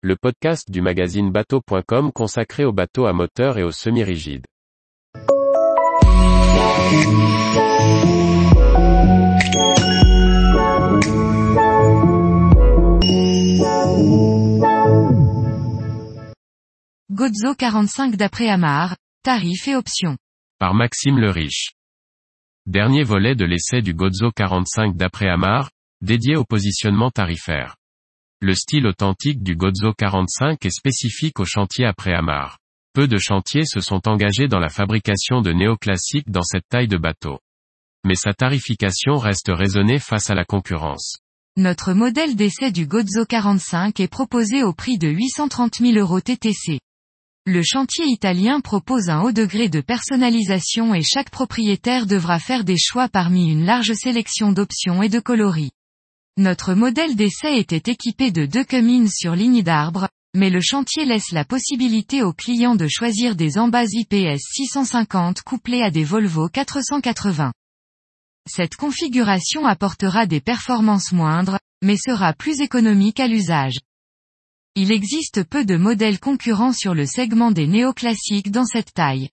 le podcast du magazine bateau.com consacré aux bateaux à moteur et aux semi-rigides. Gozo 45 d'après Amar, tarifs et options. Par Maxime le Riche. Dernier volet de l'essai du Gozo 45 d'après Amar, dédié au positionnement tarifaire. Le style authentique du Gozo 45 est spécifique au chantier après Amar. Peu de chantiers se sont engagés dans la fabrication de néoclassiques dans cette taille de bateau. Mais sa tarification reste raisonnée face à la concurrence. Notre modèle d'essai du Gozo 45 est proposé au prix de 830 000 euros TTC. Le chantier italien propose un haut degré de personnalisation et chaque propriétaire devra faire des choix parmi une large sélection d'options et de coloris. Notre modèle d'essai était équipé de deux comines sur ligne d'arbre, mais le chantier laisse la possibilité aux clients de choisir des embases IPS 650 couplées à des Volvo 480. Cette configuration apportera des performances moindres, mais sera plus économique à l'usage. Il existe peu de modèles concurrents sur le segment des néoclassiques dans cette taille.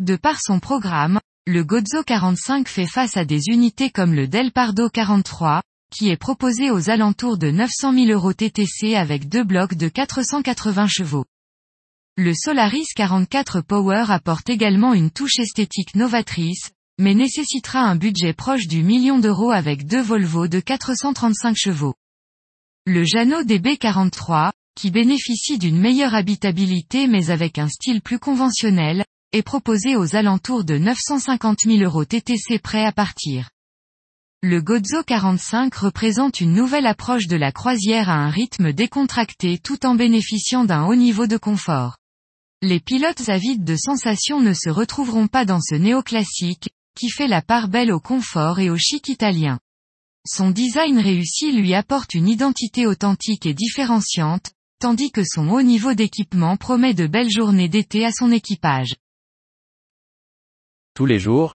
De par son programme, le Gozo 45 fait face à des unités comme le Del Pardo 43, qui est proposé aux alentours de 900 000 euros TTC avec deux blocs de 480 chevaux. Le Solaris 44 Power apporte également une touche esthétique novatrice, mais nécessitera un budget proche du million d'euros avec deux Volvo de 435 chevaux. Le Jano DB43, qui bénéficie d'une meilleure habitabilité mais avec un style plus conventionnel, est proposé aux alentours de 950 000 euros TTC prêt à partir. Le Gozo 45 représente une nouvelle approche de la croisière à un rythme décontracté tout en bénéficiant d'un haut niveau de confort. Les pilotes avides de sensations ne se retrouveront pas dans ce néoclassique, qui fait la part belle au confort et au chic italien. Son design réussi lui apporte une identité authentique et différenciante, tandis que son haut niveau d'équipement promet de belles journées d'été à son équipage. Tous les jours,